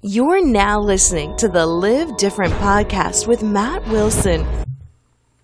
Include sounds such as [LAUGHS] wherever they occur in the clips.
You're now listening to the Live Different podcast with Matt Wilson.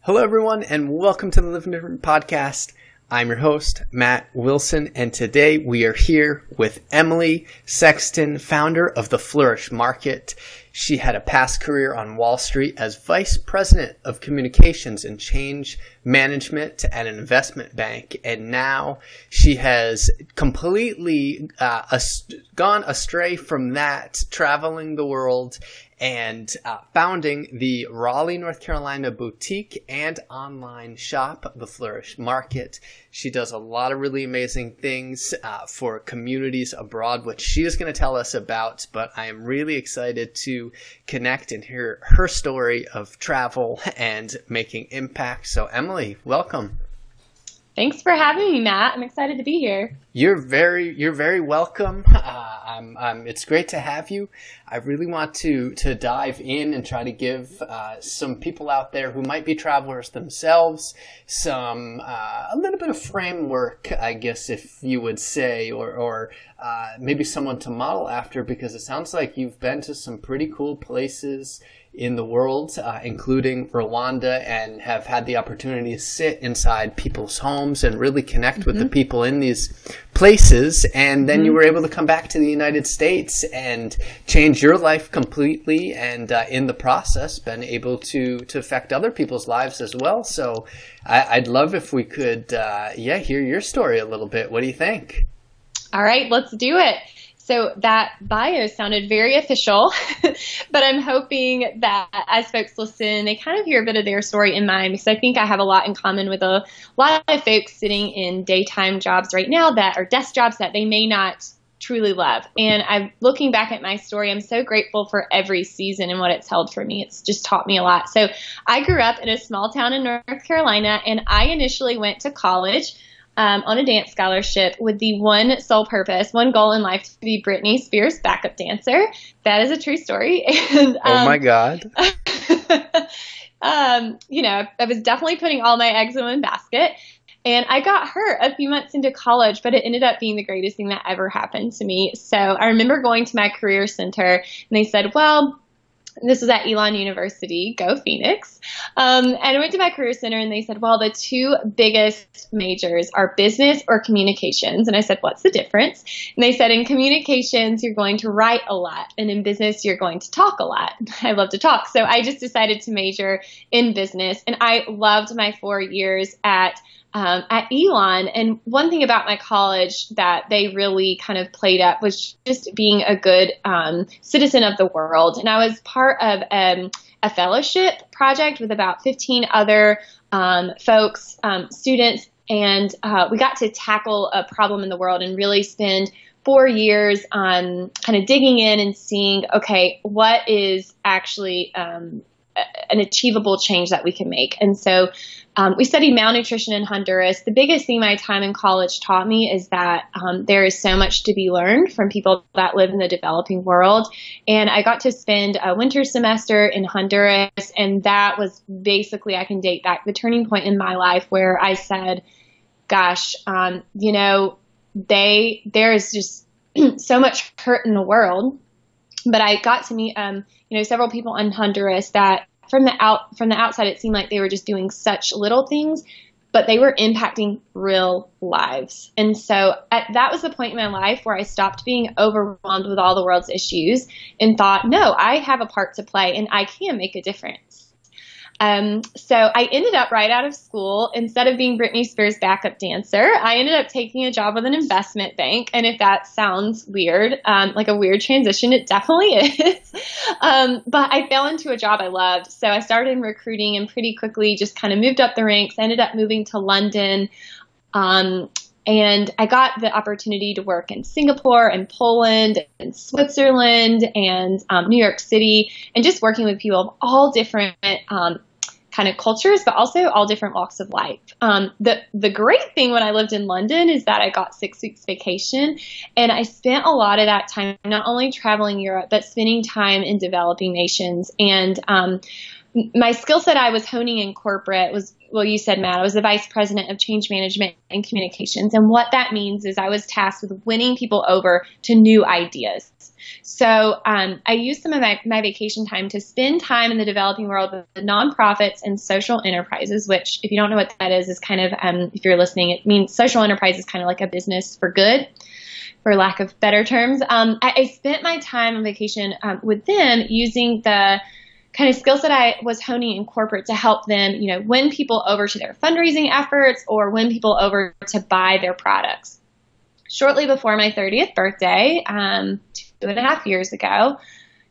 Hello, everyone, and welcome to the Live Different podcast. I'm your host, Matt Wilson, and today we are here with Emily Sexton, founder of the Flourish Market. She had a past career on Wall Street as vice president of communications and change management at an investment bank. And now she has completely uh, ast- gone astray from that, traveling the world and uh, founding the Raleigh, North Carolina boutique and online shop, The Flourish Market. She does a lot of really amazing things uh, for communities abroad, which she is going to tell us about. But I am really excited to connect and hear her story of travel and making impact. So, Emily, welcome. Thanks for having me, Matt. I'm excited to be here. You're very, you're very welcome. [LAUGHS] Uh, I'm, I'm, it's great to have you. I really want to to dive in and try to give uh, some people out there who might be travelers themselves some uh, a little bit of framework, I guess, if you would say, or or uh, maybe someone to model after, because it sounds like you've been to some pretty cool places in the world, uh, including Rwanda, and have had the opportunity to sit inside people's homes and really connect mm-hmm. with the mm-hmm. people in these places. And then mm-hmm. you were able to come back to the United States and change your life completely, and uh, in the process, been able to to affect other people's lives as well. So, I, would love if we could, uh, yeah, hear your story a little bit. What do you think? All right, let's do it. So that bio sounded very official, [LAUGHS] but I'm hoping that as folks listen, they kind of hear a bit of their story in mine because I think I have a lot in common with a lot of folks sitting in daytime jobs right now that are desk jobs that they may not truly love. And I'm looking back at my story, I'm so grateful for every season and what it's held for me. It's just taught me a lot. So I grew up in a small town in North Carolina and I initially went to college um, on a dance scholarship with the one sole purpose, one goal in life to be Britney Spears' backup dancer. That is a true story. [LAUGHS] And, um, oh my God. [LAUGHS] um, you know, I was definitely putting all my eggs in one basket. And I got hurt a few months into college, but it ended up being the greatest thing that ever happened to me. So I remember going to my career center and they said, well, this was at Elon University, go Phoenix. Um, and I went to my career center and they said, well, the two biggest majors are business or communications. And I said, what's the difference? And they said, in communications, you're going to write a lot. And in business, you're going to talk a lot. [LAUGHS] I love to talk. So I just decided to major in business. And I loved my four years at um, at Elon. And one thing about my college that they really kind of played up was just being a good um, citizen of the world. And I was part of um, a fellowship project with about 15 other um, folks, um, students, and uh, we got to tackle a problem in the world and really spend four years on kind of digging in and seeing, okay, what is actually um, an achievable change that we can make. And so um, we studied malnutrition in Honduras. The biggest thing my time in college taught me is that um, there is so much to be learned from people that live in the developing world. And I got to spend a winter semester in Honduras, and that was basically, I can date back the turning point in my life where I said, gosh, um, you know, they, there is just [CLEARS THROAT] so much hurt in the world. But I got to meet, um, you know, several people in Honduras that from the out from the outside it seemed like they were just doing such little things but they were impacting real lives. And so at, that was the point in my life where i stopped being overwhelmed with all the world's issues and thought no i have a part to play and i can make a difference um, so I ended up right out of school, instead of being Britney Spears' backup dancer, I ended up taking a job with an investment bank. And if that sounds weird, um, like a weird transition, it definitely [LAUGHS] is. um, but I fell into a job I loved. So I started in recruiting and pretty quickly just kind of moved up the ranks, ended up moving to London. Um, and I got the opportunity to work in Singapore and Poland and Switzerland and um, New York City and just working with people of all different um, kind of cultures, but also all different walks of life. Um, the the great thing when I lived in London is that I got six weeks vacation, and I spent a lot of that time not only traveling Europe but spending time in developing nations. And um, my skill set I was honing in corporate was well, you said, Matt, I was the vice president of change management and communications. And what that means is I was tasked with winning people over to new ideas. So um, I used some of my, my vacation time to spend time in the developing world with the nonprofits and social enterprises, which, if you don't know what that is, is kind of, um, if you're listening, it means social enterprise is kind of like a business for good for lack of better terms. Um, I, I, spent my time on vacation um, with them using the kind of skills that I was honing in corporate to help them, you know, win people over to their fundraising efforts or win people over to buy their products. Shortly before my 30th birthday, um, two and a half years ago,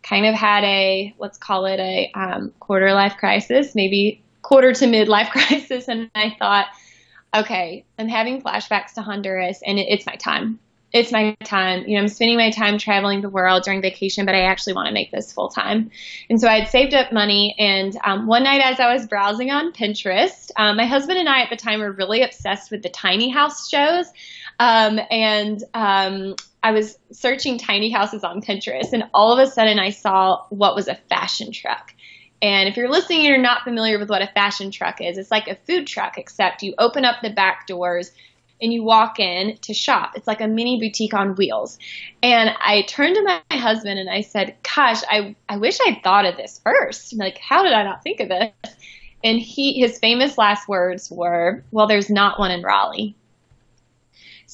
kind of had a, let's call it a um, quarter life crisis, maybe quarter to midlife [LAUGHS] crisis. And I thought, okay, I'm having flashbacks to Honduras and it, it's my time it's my time. You know, I'm spending my time traveling the world during vacation, but I actually want to make this full time. And so I had saved up money. And um, one night, as I was browsing on Pinterest, um, my husband and I at the time were really obsessed with the tiny house shows. Um, and um, I was searching tiny houses on Pinterest, and all of a sudden, I saw what was a fashion truck. And if you're listening and you're not familiar with what a fashion truck is, it's like a food truck, except you open up the back doors and you walk in to shop. It's like a mini boutique on wheels. And I turned to my husband and I said, Gosh, I, I wish I'd thought of this first. Like, how did I not think of this? And he, his famous last words were, Well, there's not one in Raleigh.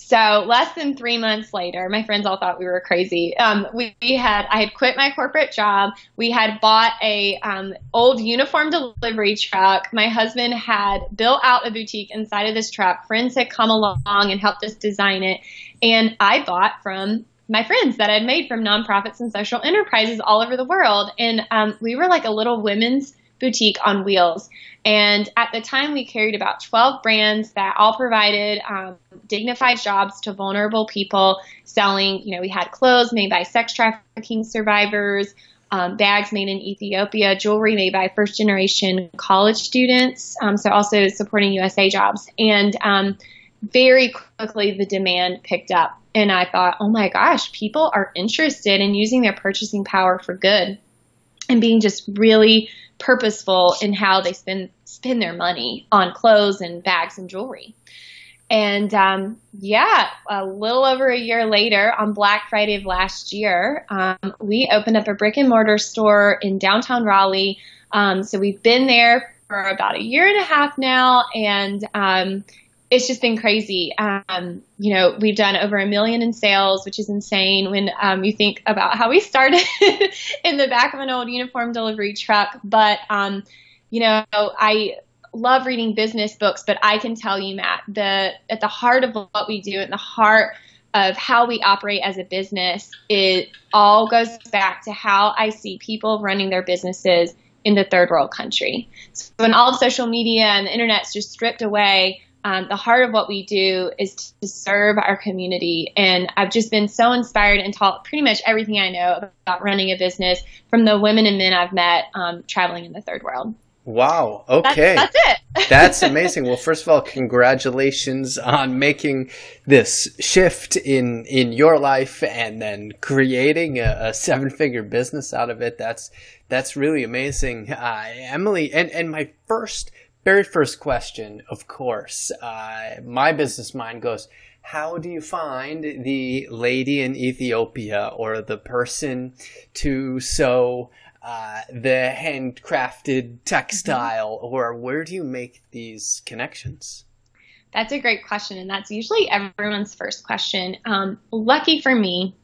So less than three months later, my friends all thought we were crazy. Um, we, we, had I had quit my corporate job. We had bought a um, old uniform delivery truck. My husband had built out a boutique inside of this truck. Friends had come along and helped us design it, and I bought from my friends that I'd made from nonprofits and social enterprises all over the world. And um, we were like a little women's boutique on wheels. And at the time, we carried about 12 brands that all provided um, dignified jobs to vulnerable people selling. You know, we had clothes made by sex trafficking survivors, um, bags made in Ethiopia, jewelry made by first generation college students. Um, so also supporting USA jobs. And um, very quickly, the demand picked up. And I thought, oh my gosh, people are interested in using their purchasing power for good and being just really purposeful in how they spend spend their money on clothes and bags and jewelry. And um, yeah, a little over a year later, on Black Friday of last year, um, we opened up a brick and mortar store in downtown Raleigh. Um, so we've been there for about a year and a half now, and um, it's just been crazy. Um, you know, we've done over a million in sales, which is insane when um, you think about how we started [LAUGHS] in the back of an old uniform delivery truck. But, um, you know, I love reading business books, but I can tell you, Matt, the at the heart of what we do, at the heart of how we operate as a business, it all goes back to how I see people running their businesses in the third world country. So when all of social media and the internet's just stripped away, um, the heart of what we do is to serve our community. And I've just been so inspired and taught pretty much everything I know about running a business from the women and men I've met um, traveling in the third world. Wow. Okay. That's, that's it. [LAUGHS] that's amazing. Well, first of all, congratulations on making this shift in in your life and then creating a, a seven figure business out of it. That's that's really amazing, uh, Emily. And and my first very first question, of course, uh, my business mind goes, how do you find the lady in Ethiopia or the person to sew uh, the handcrafted textile, mm-hmm. or where do you make these connections? That's a great question, and that's usually everyone's first question. Um, lucky for me,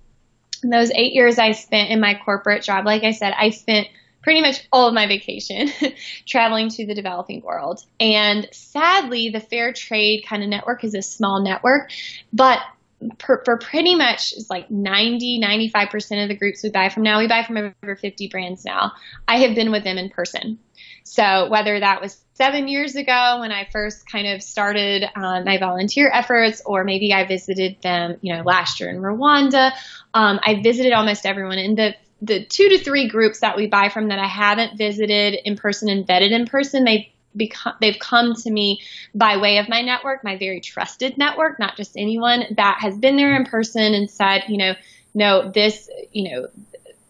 those eight years I spent in my corporate job, like I said, I spent pretty much all of my vacation [LAUGHS] traveling to the developing world. And sadly, the fair trade kind of network is a small network, but for pretty much it's like 90, 95% of the groups we buy from now, we buy from over 50 brands now. I have been with them in person. So whether that was seven years ago when I first kind of started um, my volunteer efforts, or maybe I visited them, you know, last year in Rwanda, um, I visited almost everyone. And the the two to three groups that we buy from that I haven't visited in person and vetted in person, they've become they've come to me by way of my network, my very trusted network, not just anyone that has been there in person and said, you know, no, this, you know,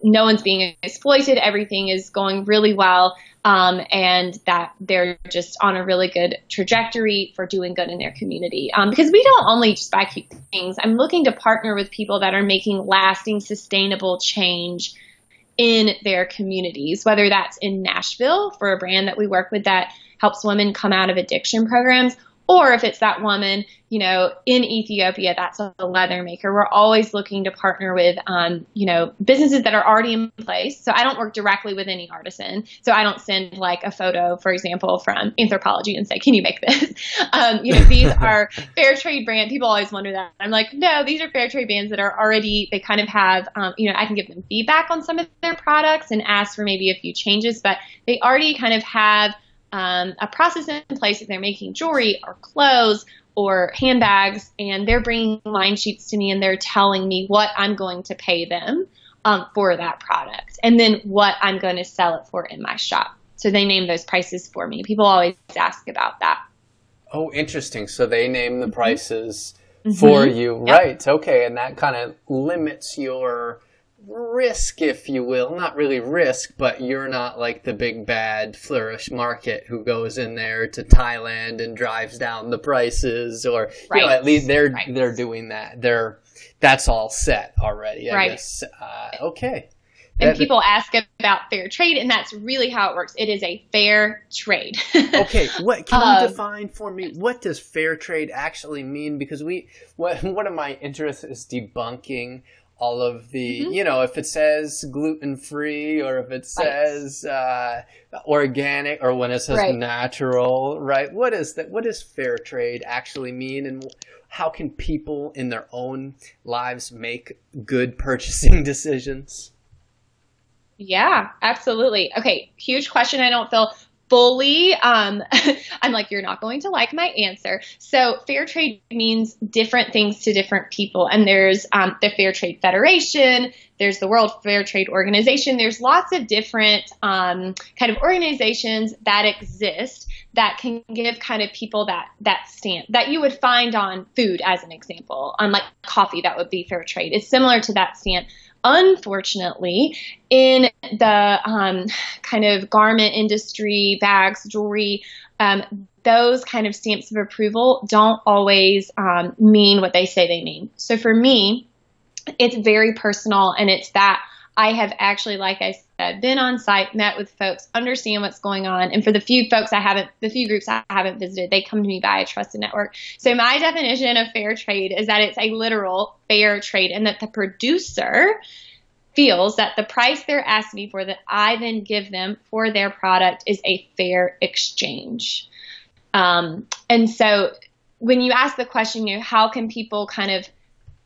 no one's being exploited, everything is going really well, um, and that they're just on a really good trajectory for doing good in their community. Um, because we don't only just buy cute things. I'm looking to partner with people that are making lasting, sustainable change in their communities, whether that's in Nashville for a brand that we work with that helps women come out of addiction programs, or if it's that woman, you know, in Ethiopia, that's a leather maker. We're always looking to partner with, um, you know, businesses that are already in place. So I don't work directly with any artisan. So I don't send like a photo, for example, from Anthropologie and say, "Can you make this?" [LAUGHS] Um, you know, these [LAUGHS] are fair trade brand. People always wonder that. I'm like, no, these are fair trade brands that are already. They kind of have, um, you know, I can give them feedback on some of their products and ask for maybe a few changes, but they already kind of have um, a process in place if they're making jewelry or clothes or handbags, and they're bringing line sheets to me and they're telling me what I'm going to pay them um, for that product and then what I'm going to sell it for in my shop. So they name those prices for me. People always ask about that. Oh, interesting. So they name the mm-hmm. prices mm-hmm. for you. Yep. Right. Okay. And that kind of limits your risk, if you will. Not really risk, but you're not like the big bad Flourish Market who goes in there to Thailand and drives down the prices, or right. you know, at least they're right. they're doing that. They're that's all set already. I right. guess. Uh, okay. And that, people ask about fair trade, and that's really how it works. It is a fair trade. [LAUGHS] okay, what can um, you define for me? What does fair trade actually mean? Because we, what, [LAUGHS] one of my interests is debunking all of the mm-hmm. you know if it says gluten free or if it says uh, organic or when it says right. natural right what is that what does fair trade actually mean and how can people in their own lives make good [LAUGHS] purchasing decisions yeah absolutely okay huge question i don't feel fully um, [LAUGHS] i'm like you're not going to like my answer. So fair trade means different things to different people and there's um, the fair trade federation there's the world fair trade organization there's lots of different um, kind of organizations that exist that can give kind of people that that stamp that you would find on food as an example on like coffee that would be fair trade. It's similar to that stamp Unfortunately, in the um, kind of garment industry, bags, jewelry, um, those kind of stamps of approval don't always um, mean what they say they mean. So for me, it's very personal and it's that I have actually, like I said, been on site, met with folks, understand what's going on. And for the few folks I haven't, the few groups I haven't visited, they come to me via trusted network. So my definition of fair trade is that it's a literal fair trade and that the producer feels that the price they're asking me for that I then give them for their product is a fair exchange. Um, and so when you ask the question, you know, how can people kind of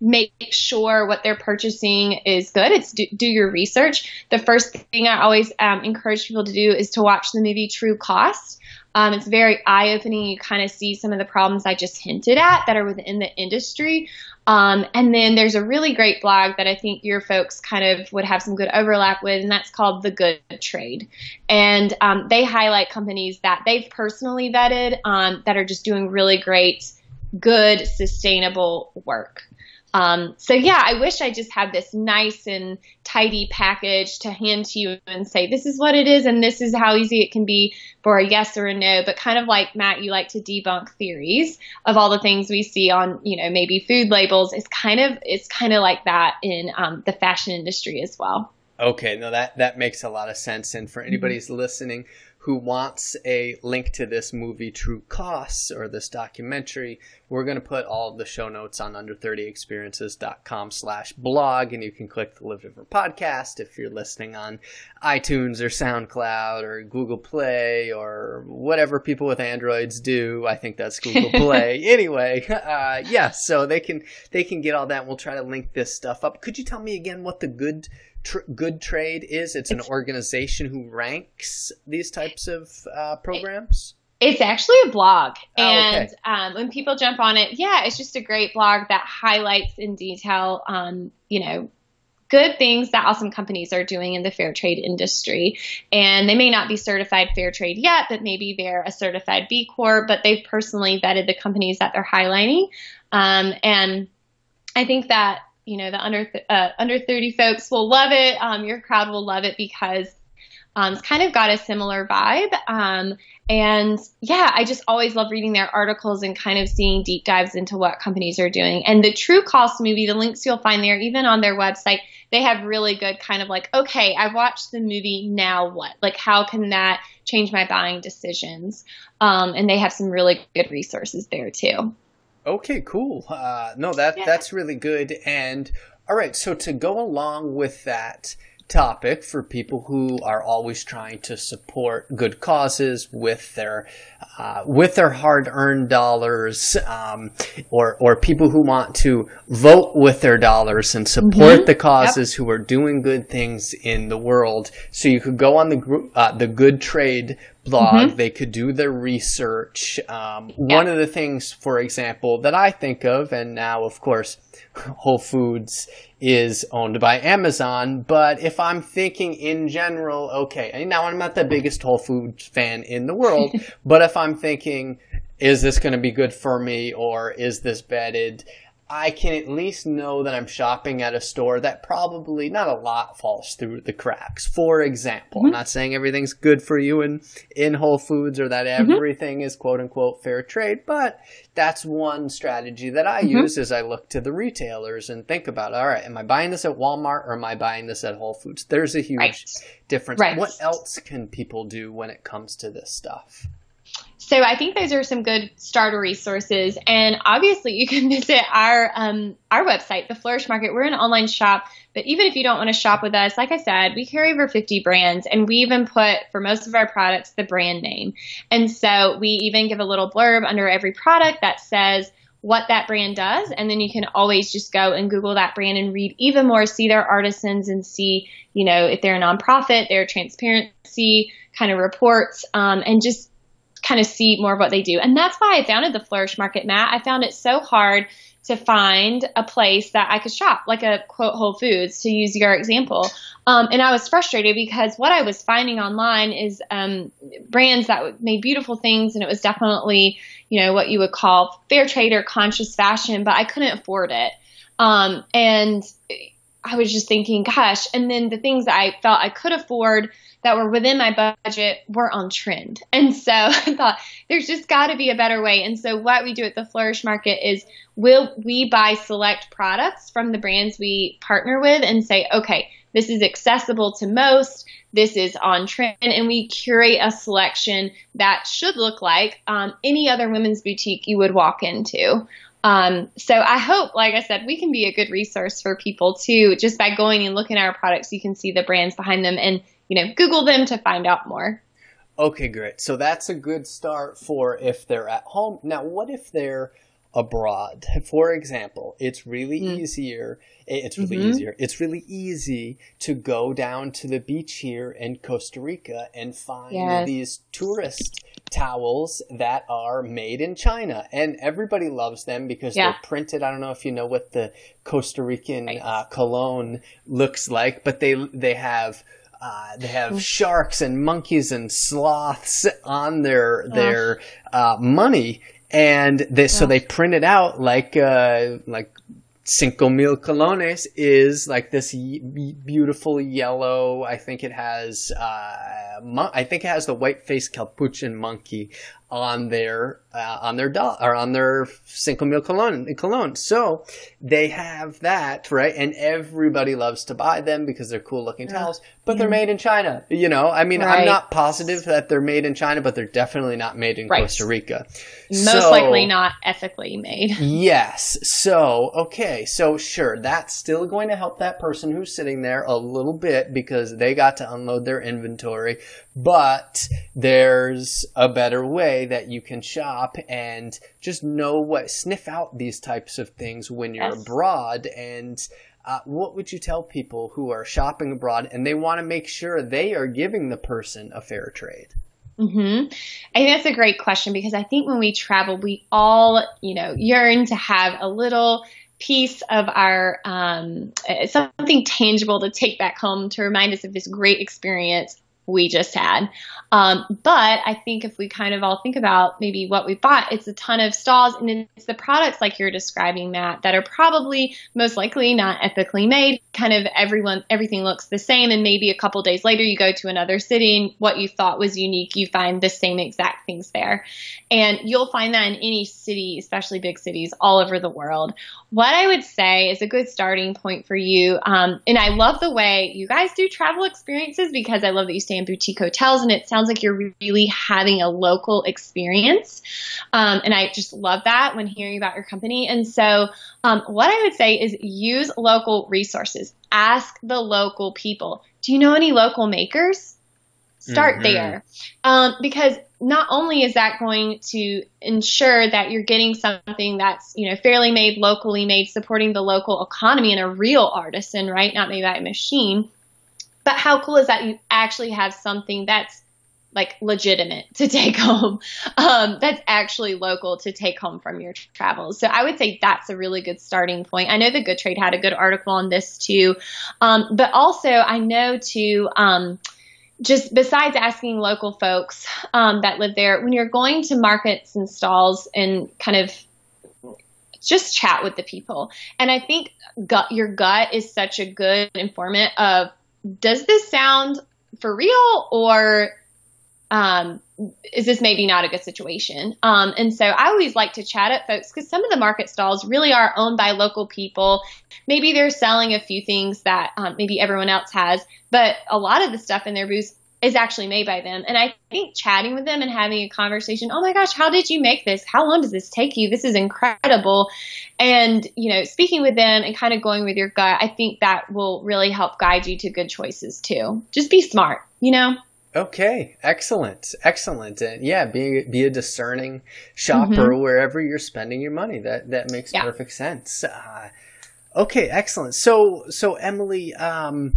make sure what they're purchasing is good. It's do, do your research. The first thing I always um, encourage people to do is to watch the movie True Cost. Um, it's very eye opening. You kind of see some of the problems I just hinted at that are within the industry. Um, and then there's a really great blog that I think your folks kind of would have some good overlap with, and that's called The Good Trade. And um, they highlight companies that they've personally vetted um, that are just doing really great, good, sustainable work. Um, so yeah, I wish I just had this nice and tidy package to hand to you and say, this is what it is and this is how easy it can be for a yes or a no. But kind of like Matt, you like to debunk theories of all the things we see on, you know, maybe food labels. It's kind of, it's kind of like that in um, the fashion industry as well. Okay, no, that that makes a lot of sense. And for anybody who's mm-hmm. listening who wants a link to this movie True Costs or this documentary, we're going to put all of the show notes on under30experiences.com slash blog, and you can click the Live Different podcast if you're listening on iTunes or SoundCloud or Google Play or whatever people with Androids do. I think that's Google Play. [LAUGHS] anyway, uh, yeah, so they can they can get all that. We'll try to link this stuff up. Could you tell me again what the good tr- Good Trade is? It's an organization who ranks these types of uh, programs. It's actually a blog, oh, and okay. um, when people jump on it, yeah, it's just a great blog that highlights in detail, um, you know, good things that awesome companies are doing in the fair trade industry. And they may not be certified fair trade yet, but maybe they're a certified B Corp, but they've personally vetted the companies that they're highlighting. Um, and I think that You know, the under uh, under 30 folks will love it. Um, your crowd will love it because um, it's kind of got a similar vibe. Um, and yeah, I just always love reading their articles and kind of seeing deep dives into what companies are doing. And the True Cost movie, the links you'll find there, even on their website, they have really good kind of like, okay, I've watched the movie, now what? Like, how can that change my buying decisions? Um, and they have some really good resources there too. Okay, cool. Uh, no, that yeah. that's really good. And all right, so to go along with that, topic for people who are always trying to support good causes with their uh, with their hard-earned dollars, um, or or people who want to vote with their dollars and support mm-hmm. the causes yep. who are doing good things in the world. So you could go on the uh, the Good Trade blog. Mm-hmm. They could do their research. Um, One of the things, for example, that I think of, and now of course Whole Foods is owned by Amazon. But if I'm thinking in general, okay, now I'm not the biggest Whole Foods fan in the world, [LAUGHS] but if I'm thinking, is this going to be good for me or is this vetted? I can at least know that I'm shopping at a store that probably not a lot falls through the cracks. For example, mm-hmm. I'm not saying everything's good for you in, in Whole Foods or that mm-hmm. everything mm-hmm. is quote unquote fair trade, but that's one strategy that I mm-hmm. use as I look to the retailers and think about, all right, am I buying this at Walmart or am I buying this at Whole Foods? There's a huge right. difference. Right. What else can people do when it comes to this stuff? So I think those are some good starter resources. And obviously, you can [LAUGHS] visit our um, our website, the Flourish Market. We're an online shop, but even if you don't want to shop with us, like I said, we carry over 50 brands, and we even put for most of our products the brand name. And so we even give a little blurb under every product that says what that brand does and then you can always just go and google that brand and read even more see their artisans and see you know if they're a nonprofit their transparency kind of reports um, and just kind of see more of what they do. And that's why I founded the Flourish Market, Matt. I found it so hard to find a place that I could shop, like a quote Whole Foods, to use your example. Um, and I was frustrated because what I was finding online is um, brands that made beautiful things, and it was definitely, you know, what you would call fair trade or conscious fashion, but I couldn't afford it. Um, and I was just thinking, gosh. And then the things I felt I could afford that were within my budget were on trend. And so [LAUGHS] I thought there's just got to be a better way. And so what we do at the Flourish Market is we'll, we buy select products from the brands we partner with and say, okay, this is accessible to most. This is on trend, and we curate a selection that should look like um, any other women's boutique you would walk into. Um, so I hope, like I said, we can be a good resource for people too. Just by going and looking at our products, you can see the brands behind them, and you know, Google them to find out more. Okay, great. So that's a good start for if they're at home. Now, what if they're abroad? For example, it's really mm. easier. It's really mm-hmm. easier. It's really easy to go down to the beach here in Costa Rica and find yes. these tourist towels that are made in China, and everybody loves them because yeah. they're printed. I don't know if you know what the Costa Rican right. uh, colón looks like, but they they have uh, they have sharks and monkeys and sloths on their their uh, money, and they, so they print it out like uh, like cinco mil colones is like this beautiful yellow. I think it has uh, mon- I think it has the white faced capuchin monkey on their uh, on their doll or on their cinco mil colón colón. So they have that right, and everybody loves to buy them because they're cool looking towels. But they're made in China. You know, I mean, right. I'm not positive that they're made in China, but they're definitely not made in right. Costa Rica. Most so, likely not ethically made. [LAUGHS] Yes. So okay, so sure, that's still going to help that person who's sitting there a little bit because they got to unload their inventory. But there's a better way that you can shop and just know what, sniff out these types of things when you're yes. abroad. And uh, what would you tell people who are shopping abroad and they want to make sure they are giving the person a fair trade? Mm-hmm. I think that's a great question because I think when we travel, we all, you know, yearn to have a little piece of our um, something tangible to take back home to remind us of this great experience we just had. Um, but I think if we kind of all think about maybe what we bought, it's a ton of stalls and it's the products like you're describing, Matt, that are probably most likely not ethically made. Kind of everyone, everything looks the same. And maybe a couple days later, you go to another city and what you thought was unique, you find the same exact things there. And you'll find that in any city, especially big cities all over the world. What I would say is a good starting point for you. Um, and I love the way you guys do travel experiences because I love that you stay in boutique hotels and it sounds like you're really having a local experience. Um, and I just love that when hearing about your company. And so, um, what I would say is use local resources. Ask the local people. Do you know any local makers? Start mm-hmm. there. Um, because not only is that going to ensure that you're getting something that's you know fairly made locally made supporting the local economy and a real artisan right not made by a machine but how cool is that you actually have something that's like legitimate to take home [LAUGHS] um, that's actually local to take home from your travels. So i would say that's a really good starting point. I know the good trade had a good article on this too um, but also i know too um, just besides asking local folks um, that live there when you're going to markets and stalls and kind of just chat with the people. And i think gut, your gut is such a good informant of does this sound for real or um, is this maybe not a good situation? Um, and so I always like to chat at folks because some of the market stalls really are owned by local people. Maybe they're selling a few things that um, maybe everyone else has, but a lot of the stuff in their booths is actually made by them. And I think chatting with them and having a conversation, oh my gosh, how did you make this? How long does this take you? This is incredible. And, you know, speaking with them and kind of going with your gut, I think that will really help guide you to good choices too. Just be smart, you know? Okay, excellent, excellent, and yeah, be be a discerning shopper mm-hmm. wherever you're spending your money. That that makes yeah. perfect sense. Uh, okay, excellent. So so Emily, um,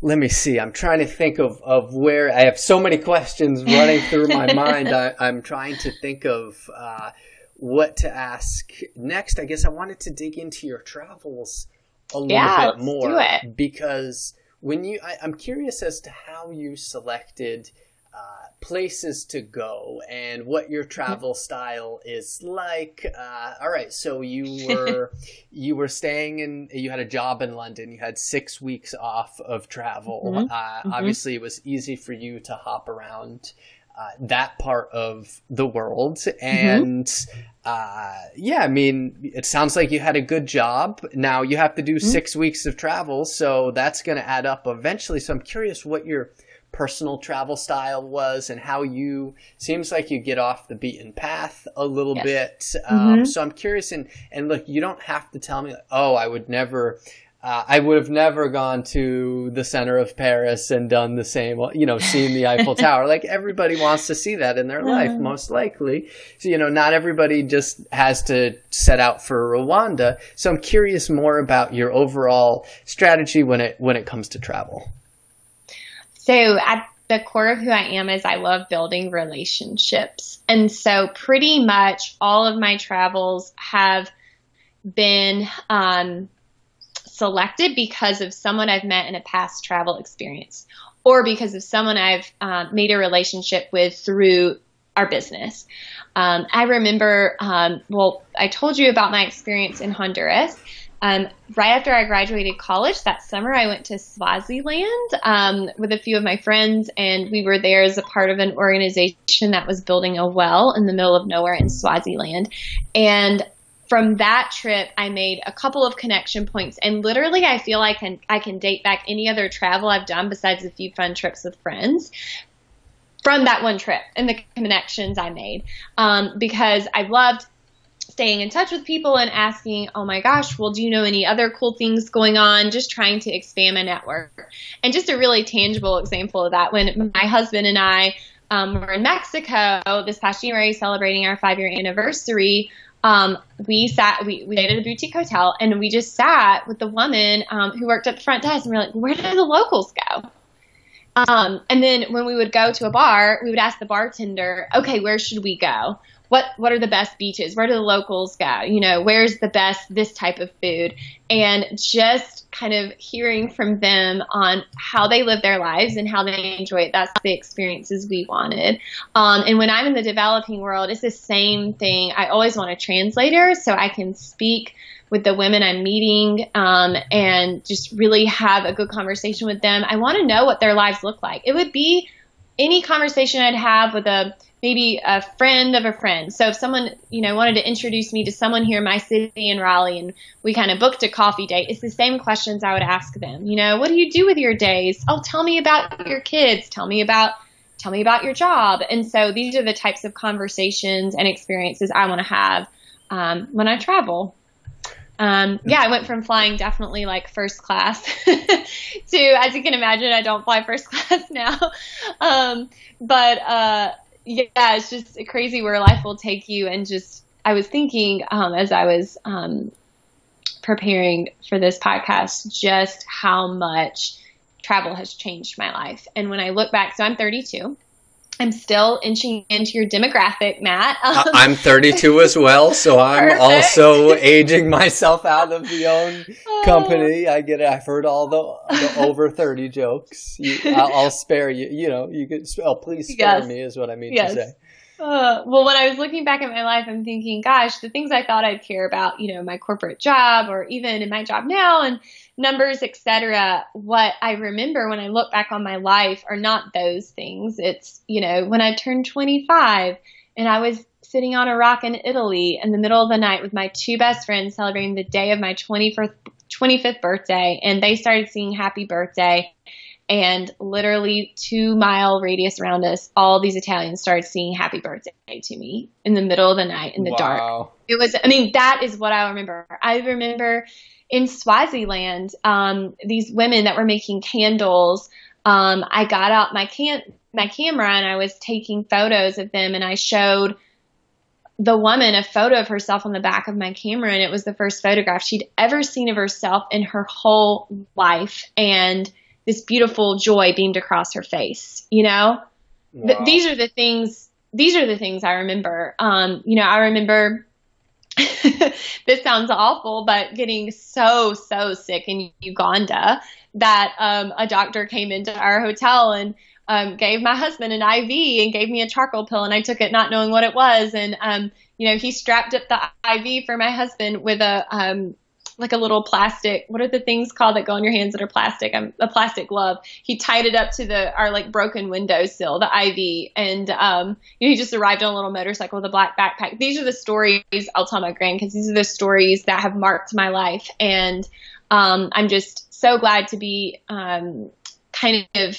let me see. I'm trying to think of of where I have so many questions running through my [LAUGHS] mind. I, am trying to think of. Uh, what to ask next? I guess I wanted to dig into your travels a little yeah, bit more because when you I, am curious as to how you selected uh, places to go and what your travel style is like uh, all right so you were [LAUGHS] you were staying in you had a job in london you had six weeks off of travel mm-hmm. Uh, mm-hmm. obviously it was easy for you to hop around uh, that part of the world. Mm-hmm. And mm-hmm. uh, yeah, I mean, it sounds like you had a good job. Now you have to do mm-hmm. six weeks of travel, so that's going to add up eventually. So I'm curious what your personal travel style was and how you seems like you get off the beaten path a little yes. bit um, mm-hmm. so i'm curious and and look you don't have to tell me like, oh i would never uh, I would have never gone to the center of Paris and done the same, you know, seen the Eiffel [LAUGHS] Tower. Like everybody wants to see that in their life, mm-hmm. most likely. So, you know, not everybody just has to set out for Rwanda. So I'm curious more about your overall strategy when it, when it comes to travel. So at the core of who I am is I love building relationships. And so pretty much all of my travels have been, um, selected because of someone I've met in a past travel experience or because of someone I've um, made a relationship with through our business. Um, I remember, um, well, I told you about my experience in Honduras. Um, right after I graduated college that summer, I went to Swaziland um, with a few of my friends, and we were there as a part of an organization that was building a well in the middle of nowhere in Swaziland. And from that trip, I made a couple of connection points, and literally, I feel like I can, I can date back any other travel I've done besides a few fun trips with friends from that one trip and the connections I made. Um, because I loved staying in touch with people and asking, oh my gosh, well, do you know any other cool things going on? Just trying to expand my network. And just a really tangible example of that when my husband and I um, were in Mexico this past January celebrating our five year anniversary um, we sat, we, we stayed at a boutique hotel and we just sat with the woman um, who worked at the front desk and we are like, where do the locals go? Um, and then when we would go to a bar, we would ask the bartender, okay, where should we go? What what are the best beaches? Where do the locals go? You know, where's the best this type of food? And just kind of hearing from them on how they live their lives and how they enjoy it. That's the experiences we wanted. Um, and when I'm in the developing world, it's the same thing. I always want a translator so I can speak with the women I'm meeting um, and just really have a good conversation with them. I want to know what their lives look like. It would be any conversation I'd have with a maybe a friend of a friend. So if someone, you know, wanted to introduce me to someone here in my city in Raleigh and we kind of booked a coffee date, it's the same questions I would ask them. You know, what do you do with your days? Oh, tell me about your kids. Tell me about tell me about your job. And so these are the types of conversations and experiences I want to have um, when I travel. Um, yeah, I went from flying definitely like first class [LAUGHS] to, as you can imagine, I don't fly first [LAUGHS] class now. Um, but uh, yeah, it's just crazy where life will take you. And just, I was thinking um, as I was um, preparing for this podcast, just how much travel has changed my life. And when I look back, so I'm 32. I'm still inching into your demographic, Matt. Um, I'm 32 as well, so I'm perfect. also aging myself out of the own oh. company. I get it. I've heard all the, the [LAUGHS] over 30 jokes. You, I'll, I'll, spare you. You know, you could. Oh, please spare yes. me is what I mean yes. to say. Uh, well, when I was looking back at my life, I'm thinking, gosh, the things I thought I'd care about, you know, my corporate job or even in my job now and numbers, etc. What I remember when I look back on my life are not those things. It's, you know, when I turned 25 and I was sitting on a rock in Italy in the middle of the night with my two best friends celebrating the day of my 21st, 25th birthday and they started singing happy birthday and literally two mile radius around us, all these Italians started singing happy birthday to me in the middle of the night in the wow. dark. It was, I mean, that is what I remember. I remember in Swaziland, um, these women that were making candles. Um, I got out my can my camera and I was taking photos of them, and I showed the woman a photo of herself on the back of my camera, and it was the first photograph she'd ever seen of herself in her whole life, and this beautiful joy beamed across her face. You know, wow. these are the things. These are the things I remember. Um, you know, I remember. [LAUGHS] this sounds awful, but getting so so sick in Uganda that um, a doctor came into our hotel and um, gave my husband an IV and gave me a charcoal pill, and I took it not knowing what it was. And um, you know, he strapped up the IV for my husband with a um, like a little plastic. What are the things called that go on your hands that are plastic? Um, a plastic glove. He tied it up to the our like broken windowsill, the IV, and um, you know, he just arrived on a little motorcycle with a black backpack. These are the stories I'll tell my grandkids. These are the stories that have marked my life, and um, I'm just so glad to be um, kind of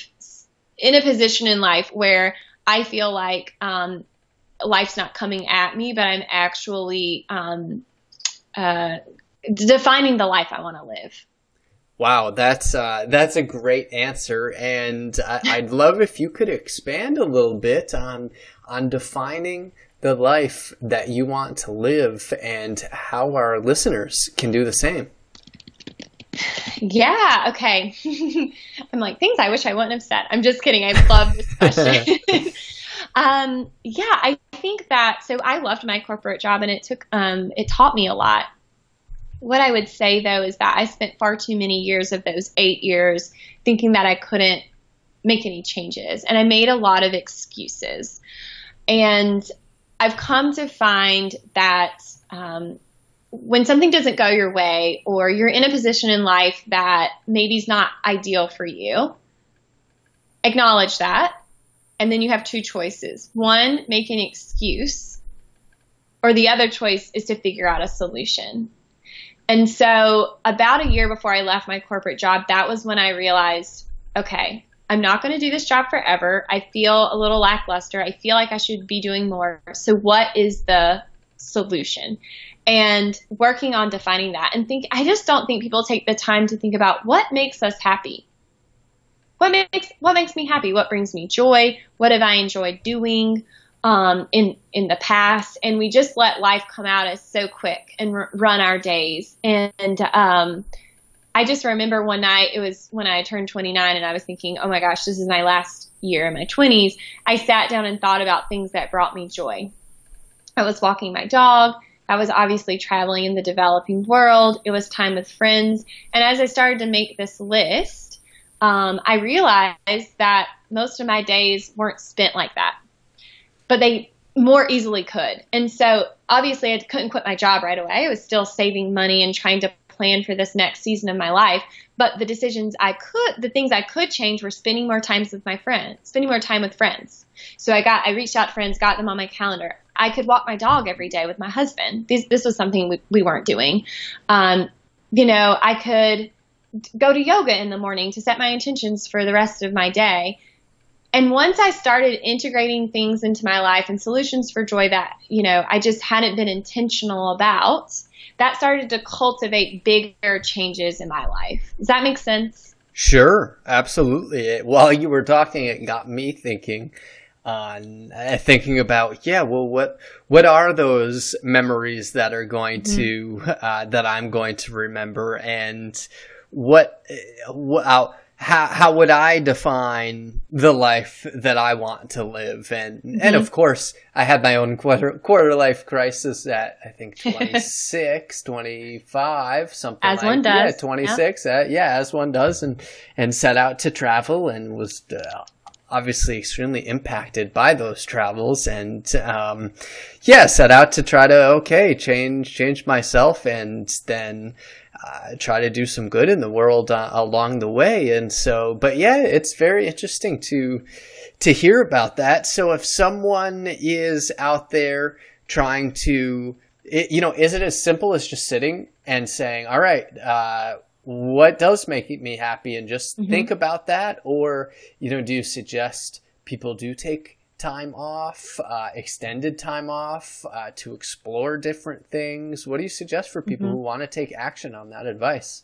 in a position in life where I feel like um, life's not coming at me, but I'm actually um, uh, defining the life I want to live. Wow, that's uh, that's a great answer, and I, would love if you could expand a little bit on on defining the life that you want to live, and how our listeners can do the same. Yeah. Okay. [LAUGHS] I'm like things I wish I wouldn't have said. I'm just kidding. I love this question. [LAUGHS] [LAUGHS] um, yeah, I think that. So I loved my corporate job, and it took um, it taught me a lot what I would say though is that I spent far too many years of those eight years thinking that I couldn't make any changes. And I made a lot of excuses. And I've come to find that um, when something doesn't go your way or you're in a position in life that maybe is not ideal for you, acknowledge that. And then you have two choices. One, make an excuse, or the other choice is to figure out a solution. And so, about a year before I left my corporate job, that was when I realized okay, I'm not going to do this job forever. I feel a little lackluster. I feel like I should be doing more. So, what is the solution? And working on defining that and think, I just don't think people take the time to think about what makes us happy. What makes, what makes me happy? What brings me joy? What have I enjoyed doing? Um, in in the past, and we just let life come at us so quick and r- run our days. And um, I just remember one night it was when I turned 29, and I was thinking, oh my gosh, this is my last year in my 20s. I sat down and thought about things that brought me joy. I was walking my dog. I was obviously traveling in the developing world. It was time with friends. And as I started to make this list, um, I realized that most of my days weren't spent like that, but they more easily could. And so obviously I couldn't quit my job right away. I was still saving money and trying to plan for this next season of my life. But the decisions I could, the things I could change were spending more times with my friends, spending more time with friends. So I got, I reached out to friends, got them on my calendar. I could walk my dog every day with my husband. This, this was something we, we weren't doing. Um, you know, I could go to yoga in the morning to set my intentions for the rest of my day. And once I started integrating things into my life and solutions for joy that, you know, I just hadn't been intentional about, that started to cultivate bigger changes in my life. Does that make sense? Sure, absolutely. While you were talking, it got me thinking on uh, thinking about yeah well what what are those memories that are going mm-hmm. to uh, that i'm going to remember and what, uh, what how how would I define the life that I want to live? And mm-hmm. and of course, I had my own quarter quarter life crisis at I think [LAUGHS] 26, 25, something as like, one does. Yeah, 26. Yeah. Uh, yeah, as one does and and set out to travel and was uh, obviously extremely impacted by those travels and um, yeah set out to try to okay change change myself and then uh, try to do some good in the world uh, along the way. And so, but yeah, it's very interesting to to hear about that. So, if someone is out there trying to, it, you know, is it as simple as just sitting and saying, "All right." Uh, what does make me happy and just mm-hmm. think about that or you know do you suggest people do take time off, uh, extended time off uh, to explore different things? What do you suggest for people mm-hmm. who want to take action on that advice?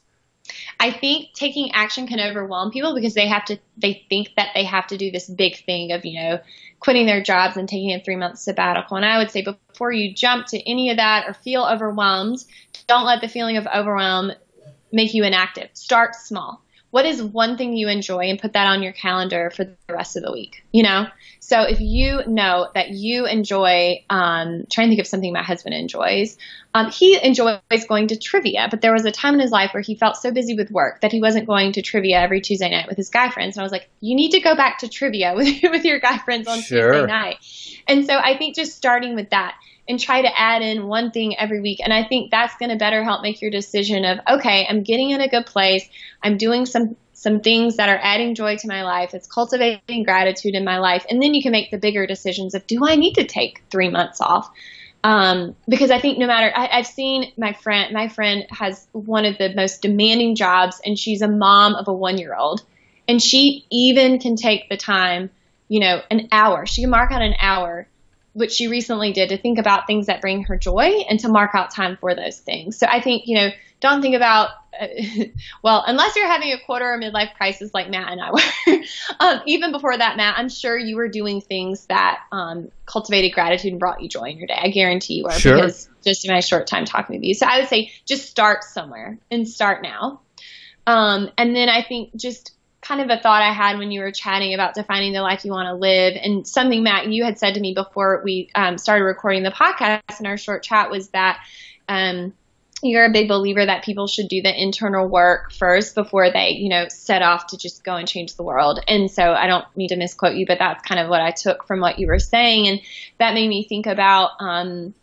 I think taking action can overwhelm people because they have to they think that they have to do this big thing of, you know, quitting their jobs and taking a 3 month sabbatical. And I would say before you jump to any of that or feel overwhelmed, don't let the feeling of overwhelm make you inactive. Start small what is one thing you enjoy and put that on your calendar for the rest of the week you know so if you know that you enjoy um, trying to think of something my husband enjoys um, he enjoys going to trivia but there was a time in his life where he felt so busy with work that he wasn't going to trivia every tuesday night with his guy friends and i was like you need to go back to trivia [LAUGHS] with, with your guy friends on sure. tuesday night and so i think just starting with that and try to add in one thing every week. And I think that's going to better help make your decision of, okay, I'm getting in a good place. I'm doing some some things that are adding joy to my life. It's cultivating gratitude in my life. And then you can make the bigger decisions of, do I need to take three months off? Um, because I think no matter, I, I've seen my friend, my friend has one of the most demanding jobs and she's a mom of a one year old and she even can take the time, you know, an hour. She can mark out an hour which she recently did to think about things that bring her joy and to mark out time for those things. So I think, you know, don't think about, uh, [LAUGHS] well, unless you're having a quarter or midlife crisis like Matt and I were. [LAUGHS] um, even before that, Matt, I'm sure you were doing things that um, cultivated gratitude and brought you joy in your day. I guarantee you were sure. because just in my short time talking with you. So I would say just start somewhere and start now. Um, and then I think just kind of a thought I had when you were chatting about defining the life you want to live. And something, Matt, you had said to me before we um, started recording the podcast in our short chat was that um, you're a big believer that people should do the internal work first before they, you know, set off to just go and change the world. And so I don't need to misquote you, but that's kind of what I took from what you were saying. And that made me think about, um,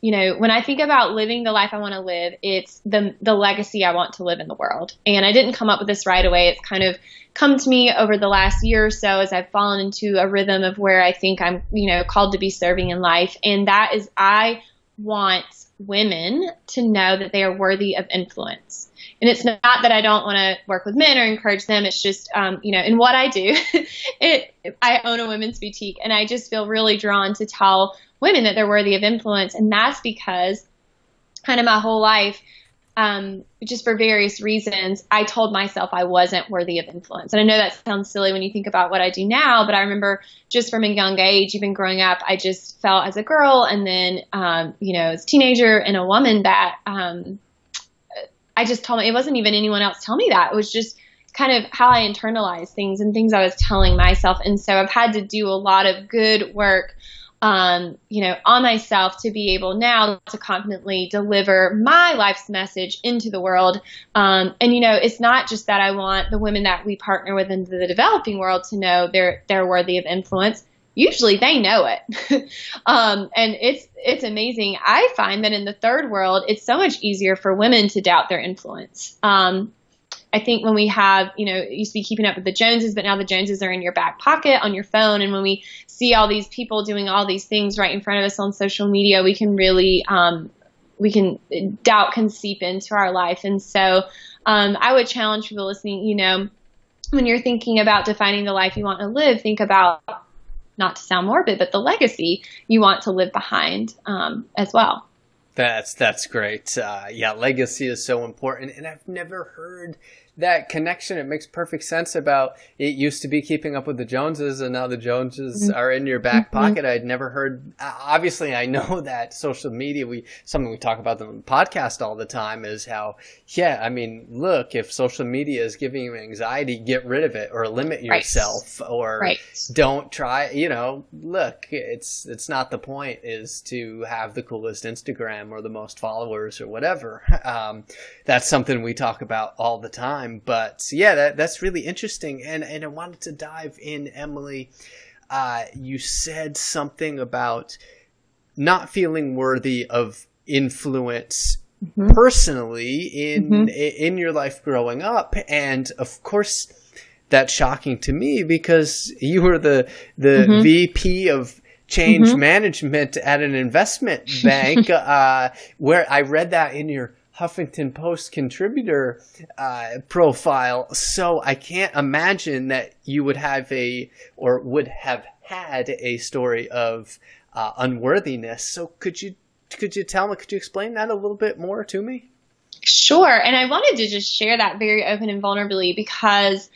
you know, when I think about living the life I want to live, it's the the legacy I want to live in the world. And I didn't come up with this right away. It's kind of come to me over the last year or so as I've fallen into a rhythm of where I think I'm, you know, called to be serving in life. And that is I want women to know that they are worthy of influence. And it's not that I don't want to work with men or encourage them. It's just, um, you know, in what I do, [LAUGHS] it, I own a women's boutique and I just feel really drawn to tell women that they're worthy of influence. And that's because kind of my whole life, um, just for various reasons, I told myself I wasn't worthy of influence. And I know that sounds silly when you think about what I do now, but I remember just from a young age, even growing up, I just felt as a girl and then, um, you know, as a teenager and a woman that um, I just told me it wasn't even anyone else tell me that. It was just kind of how I internalized things and things I was telling myself. And so I've had to do a lot of good work um, you know, on myself to be able now to confidently deliver my life's message into the world. Um, and you know, it's not just that I want the women that we partner with in the developing world to know they're they're worthy of influence. Usually they know it, [LAUGHS] um, and it's it's amazing. I find that in the third world, it's so much easier for women to doubt their influence. Um, I think when we have, you know, it used to be keeping up with the Joneses, but now the Joneses are in your back pocket on your phone. And when we see all these people doing all these things right in front of us on social media, we can really, um, we can doubt can seep into our life. And so, um, I would challenge people listening, you know, when you're thinking about defining the life you want to live, think about not to sound morbid, but the legacy you want to live behind um, as well. That's that's great. Uh, yeah, legacy is so important, and I've never heard that connection. It makes perfect sense about it used to be keeping up with the Joneses and now the Joneses mm-hmm. are in your back mm-hmm. pocket. I'd never heard, obviously I know [LAUGHS] that social media, we, something we talk about the podcast all the time is how, yeah, I mean, look, if social media is giving you anxiety, get rid of it or limit yourself right. or right. don't try, you know, look, it's, it's not the point is to have the coolest Instagram or the most followers or whatever. [LAUGHS] Um, that's something we talk about all the time. But yeah, that, that's really interesting. And, and I wanted to dive in, Emily. Uh, you said something about not feeling worthy of influence mm-hmm. personally in mm-hmm. in your life growing up, and of course, that's shocking to me because you were the the mm-hmm. VP of change mm-hmm. management at an investment bank, [LAUGHS] uh, where I read that in your Huffington Post contributor uh, profile. So I can't imagine that you would have a or would have had a story of uh, unworthiness. So could you could you tell me? Could you explain that a little bit more to me? Sure. And I wanted to just share that very open and vulnerably because.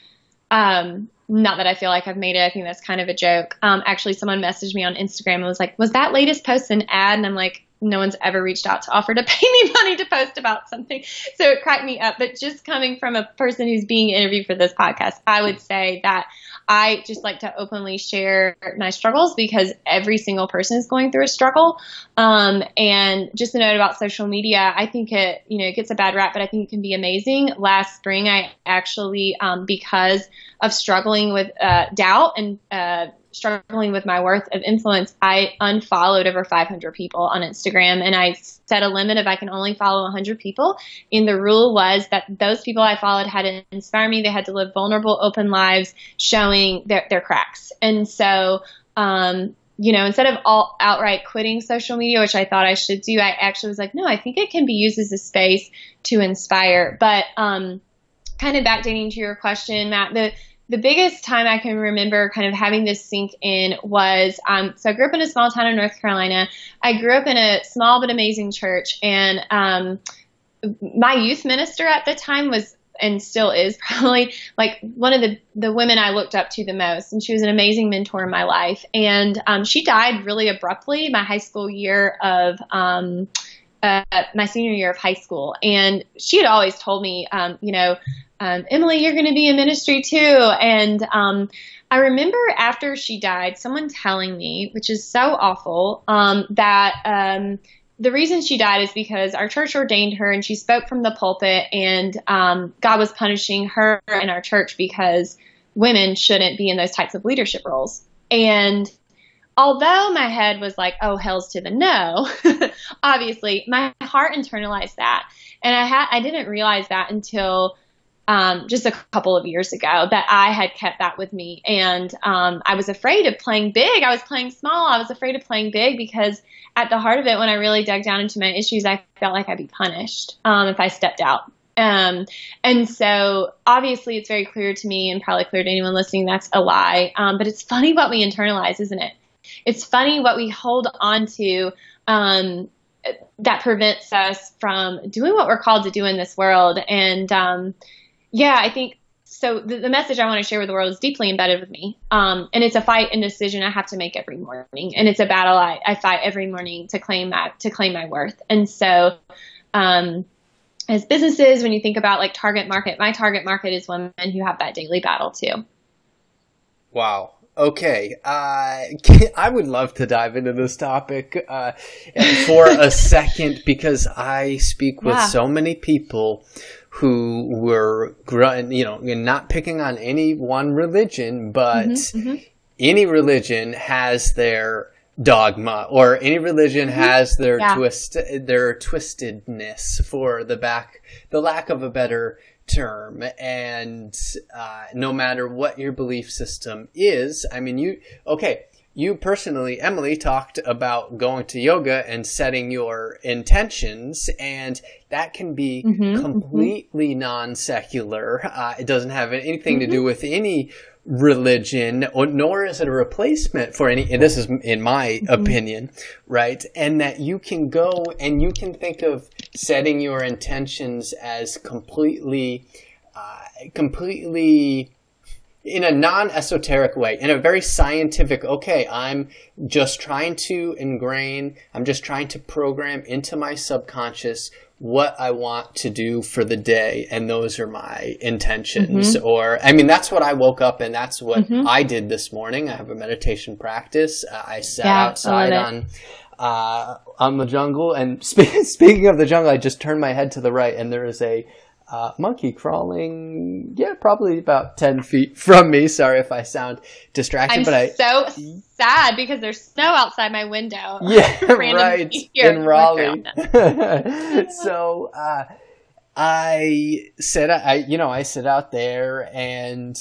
Um, not that I feel like I've made it. I think that's kind of a joke. Um, actually, someone messaged me on Instagram and was like, "Was that latest post an ad?" And I'm like, no one's ever reached out to offer to [LAUGHS] pay me money to post about something. So it cracked me up. But just coming from a person who's being interviewed for this podcast, I would say that I just like to openly share my struggles because every single person is going through a struggle. Um, and just a note about social media, I think it, you know, it gets a bad rap, but I think it can be amazing. Last spring, I actually, um, because of struggling with uh, doubt and uh, struggling with my worth of influence, I unfollowed over 500 people on Instagram and I set a limit of I can only follow 100 people. And the rule was that those people I followed had to inspire me. They had to live vulnerable, open lives showing their, their cracks. And so, um, you know, instead of all outright quitting social media, which I thought I should do, I actually was like, no, I think it can be used as a space to inspire. But, um, kind of backdating to your question, Matt, the, the biggest time I can remember kind of having this sink in was um, so I grew up in a small town in North Carolina. I grew up in a small but amazing church, and um, my youth minister at the time was and still is [LAUGHS] probably like one of the the women I looked up to the most, and she was an amazing mentor in my life. And um, she died really abruptly my high school year of. Um, uh, my senior year of high school, and she had always told me, um, you know, um, Emily, you're going to be in ministry too. And um, I remember after she died, someone telling me, which is so awful, um, that um, the reason she died is because our church ordained her and she spoke from the pulpit, and um, God was punishing her in our church because women shouldn't be in those types of leadership roles. And although my head was like, oh, hell's to the no, [LAUGHS] obviously my heart internalized that. And I had, I didn't realize that until um, just a couple of years ago that I had kept that with me. And um, I was afraid of playing big. I was playing small. I was afraid of playing big because at the heart of it, when I really dug down into my issues, I felt like I'd be punished um, if I stepped out. Um, and so obviously it's very clear to me and probably clear to anyone listening that's a lie. Um, but it's funny what we internalize, isn't it? It's funny what we hold on to um, that prevents us from doing what we're called to do in this world. And um, yeah, I think so. The, the, message I want to share with the world is deeply embedded with me. Um, and it's a fight and decision I have to make every morning. And it's a battle I, I fight every morning to claim that, to claim my worth. And so, um, as businesses, when you think about like target market, my target market is women who have that daily battle too. Wow. Okay, uh, [LAUGHS] I would love to dive into this topic uh, for a [LAUGHS] second because I speak with so many people who were, you know, not picking on any one religion, but Mm-hmm, any religion has their dogma or any religion has their Mm-hmm. Yeah. twist their twistedness for the back the lack of a better term and uh, no matter what your belief system is i mean you okay you personally emily talked about going to yoga and setting your intentions and that can be Mhm, completely non-secular. Uh, it doesn't have anything to do with any religion or, nor is it a replacement for any and this is in my opinion right? And that you can go and you can think of setting your intentions as completely uh, completely in a non-esoteric way in a very scientific okay i'm just trying to ingrain i'm just trying to program into my subconscious what i want to do for the day and those are my intentions or i mean that's what i woke up and that's what i did this morning. I have a meditation practice. Uh, i sat Yeah, outside on uh, on the jungle. And [LAUGHS] spe- speaking of the jungle i just turned my head to the right and there is a uh, monkey crawling, yeah, probably about 10 feet [LAUGHS] from me. Sorry if I sound distracted, but I'm but I. so sad because there's snow outside my window. [LAUGHS] Yeah, [LAUGHS] right. here In Raleigh. So, uh, I sit, I, you know, I sit out there and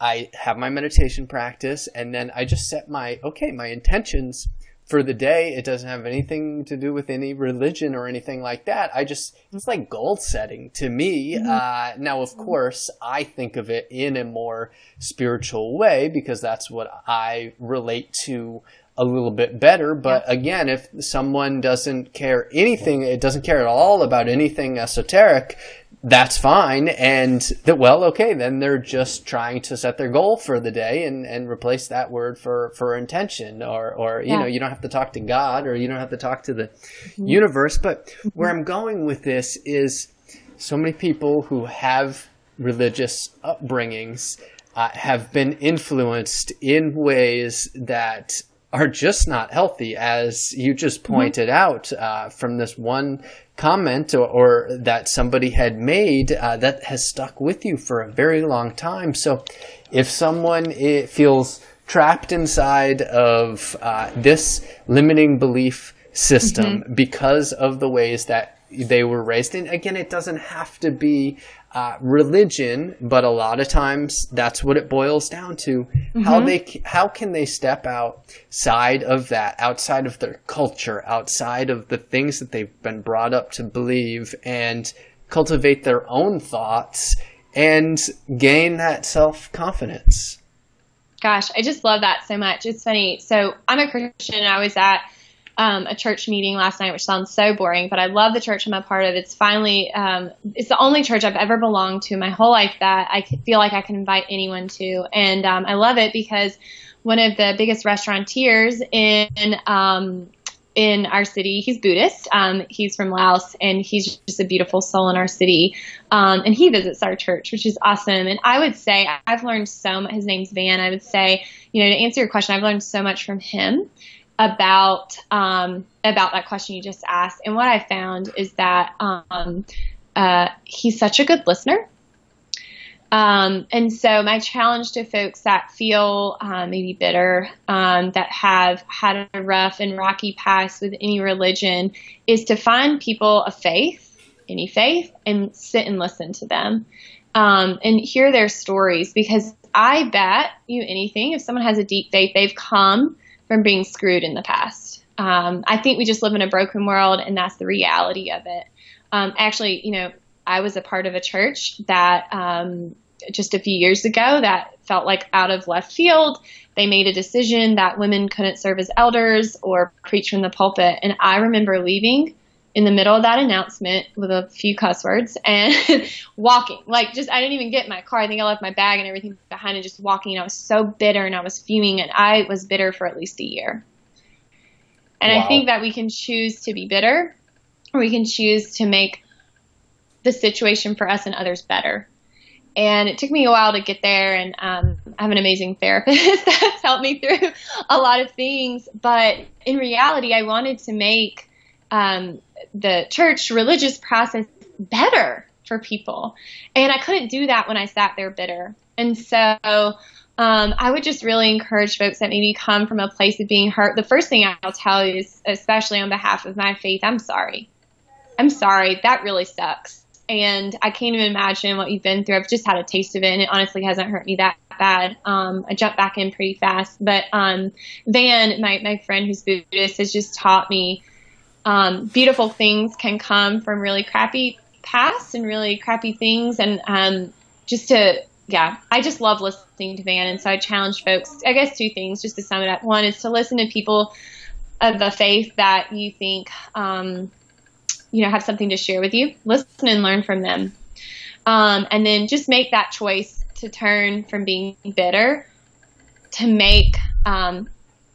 I have my meditation practice and then I just set my, okay, my intentions for the day. It doesn't have anything to do with any religion or anything like that. I just, it's like goal setting to me. Uh, now, of course, I think of it in a more spiritual way because that's what I relate to a little bit better. But again, if someone doesn't care anything, it doesn't care at all about anything esoteric, that's fine. And that, well, okay, then they're just trying to set their goal for the day and, and replace that word for, for intention or, or, you Yeah. know, you don't have to talk to God or you don't have to talk to the universe. But where I'm going with this is so many people who have religious upbringings uh, have been influenced in ways that are just not healthy, as you just pointed out uh, from this one comment or, or that somebody had made uh, that has stuck with you for a very long time. So, if someone eh, feels trapped inside of uh, this limiting belief system because of the ways that they were raised in. Again, it doesn't have to be uh, religion, but a lot of times that's what it boils down to. How they how can they step outside of that, outside of their culture, outside of the things that they've been brought up to believe, and cultivate their own thoughts and gain that self confidence. Gosh, I just love that so much. It's funny. So I'm a Christian. I was at um, a church meeting last night, which sounds so boring, but I love the church I'm a part of. It's finally, um, it's the only church I've ever belonged to my whole life that I feel like I can invite anyone to. And um, I love it because one of the biggest restaurateurs in um, in our city. He's Buddhist. Um, he's from Laos, and he's just a beautiful soul in our city. Um, and he visits our church, which is awesome. And I would say I've learned so much. His name's Van. I would say, you know, to answer your question, I've learned so much from him about um, about that question you just asked. And what I found is that um, uh, he's such a good listener. Um, and so my challenge to folks that feel uh, maybe bitter, um, that have had a rough and rocky past with any religion, is to find people of faith, any faith, and sit and listen to them um, and hear their stories. Because I bet you anything, if someone has a deep faith, they've come from being screwed in the past. Um, I think we just live in a broken world, and that's the reality of it. Um, actually, you know, I was a part of a church that um, just a few years ago that felt like out of left field. They made a decision that women couldn't serve as elders or preach from the pulpit. And I remember leaving in the middle of that announcement with a few cuss words and [LAUGHS] walking. Like, just, I didn't even get in my car. I think I left my bag and everything behind and just walking. And I was so bitter and I was fuming and I was bitter for at least a year. And Wow. I think that we can choose to be bitter or we can choose to make the situation for us and others better. And it took me a while to get there. And um, I have an amazing therapist [LAUGHS] that's helped me through [LAUGHS] a lot of things. But in reality, I wanted to make um, the church religious process better for people. And I couldn't do that when I sat there bitter. And so um, I would just really encourage folks that maybe come from a place of being hurt. The first thing I'll tell you is, especially on behalf of my faith, I'm sorry. I'm sorry. That really sucks. And I can't even imagine what you've been through. I've just had a taste of it, and it honestly hasn't hurt me that bad. Um, I jumped back in pretty fast. But um, Van, my, my friend who's Buddhist, has just taught me um, beautiful things can come from really crappy past and really crappy things. And um, just to, yeah, I just love listening to Van. And so I challenge folks, I guess, two things just to sum it up. One is to listen to people of the faith that you think, um, you know, have something to share with you. Listen and learn from them. Um, and then just make that choice to turn from being bitter to make um,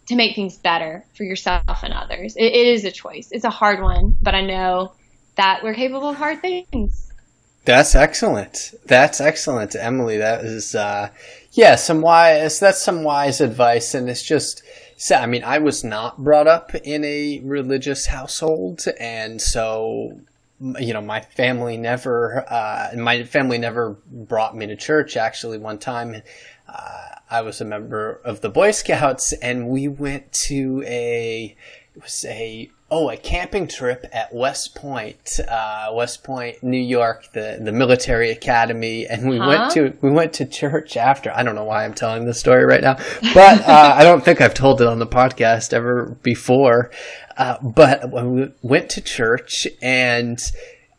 to make things better for yourself and others. It, it is a choice. It's a hard one, but I know that we're capable of hard things. That's excellent. That's excellent, Emily. That is, uh, yeah, some wise. That's some wise advice, and it's just. So, I mean, I was not brought up in a religious household, and so you know, my family never, uh, my family never brought me to church. Actually, one time, uh, I was a member of the Boy Scouts, and we went to a it was a oh a camping trip at West Point, uh, West Point, New York, the the military academy, and we huh? went to we went to church after. I don't know why I'm telling this story right now, but uh, I don't think I've told it on the podcast ever before. Uh, but when we went to church and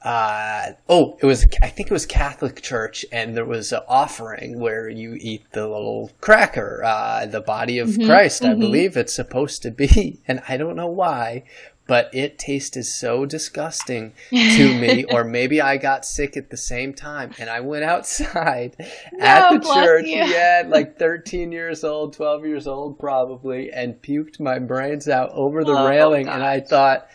uh, oh, it was, I think it was Catholic Church, and there was an offering where you eat the little cracker, uh, the body of mm-hmm, Christ, mm-hmm. I believe it's supposed to be. [LAUGHS] And I don't know why, but it tasted so disgusting to [LAUGHS] me, or maybe I got sick at the same time. And I went outside [LAUGHS] no, at the church, you. yeah, like 13 years old, 12 years old probably, and puked my brains out over the oh, railing. Gosh. And I thought,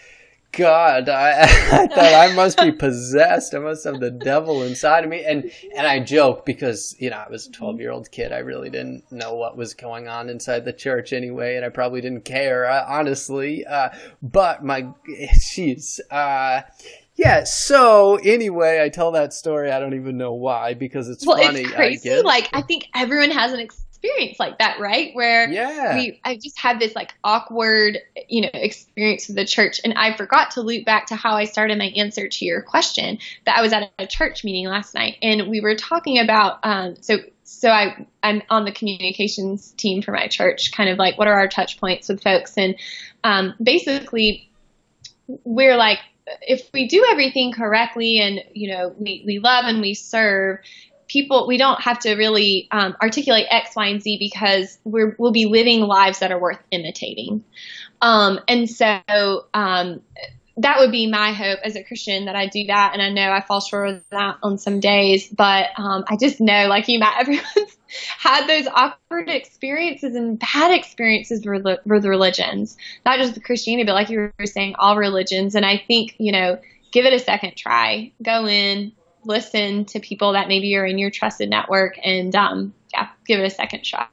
God, I, [LAUGHS] I thought I must be possessed. I must have the devil inside of me. And and I joke because you know I was a twelve year old kid. I really didn't know what was going on inside the church anyway, and I probably didn't care uh, honestly. Uh, but my, jeez, uh, yeah. So anyway, I tell that story. I don't even know why because it's well, funny. It's crazy. I like I think everyone has an. Ex- experience like that, right? Where yeah. we I just had this like awkward, you know, experience with the church and I forgot to loop back to how I started my answer to your question that I was at a church meeting last night and we were talking about um so so I I'm on the communications team for my church, kind of like what are our touch points with folks and um basically we're like if we do everything correctly and you know we, we love and we serve people we don't have to really um, articulate X, Y, and Z because we will be living lives that are worth imitating. Um, and so um, that would be my hope as a Christian that I do that. And I know I fall short of that on some days, but um, I just know, like you, Matt, [LAUGHS] everyone's had those awkward experiences and bad experiences with, with religions, not just Christianity, but like you were saying, all religions. And I think, you know, give it a second try. Go in, listen to people that maybe you're in your trusted network and um, yeah, give it a second shot.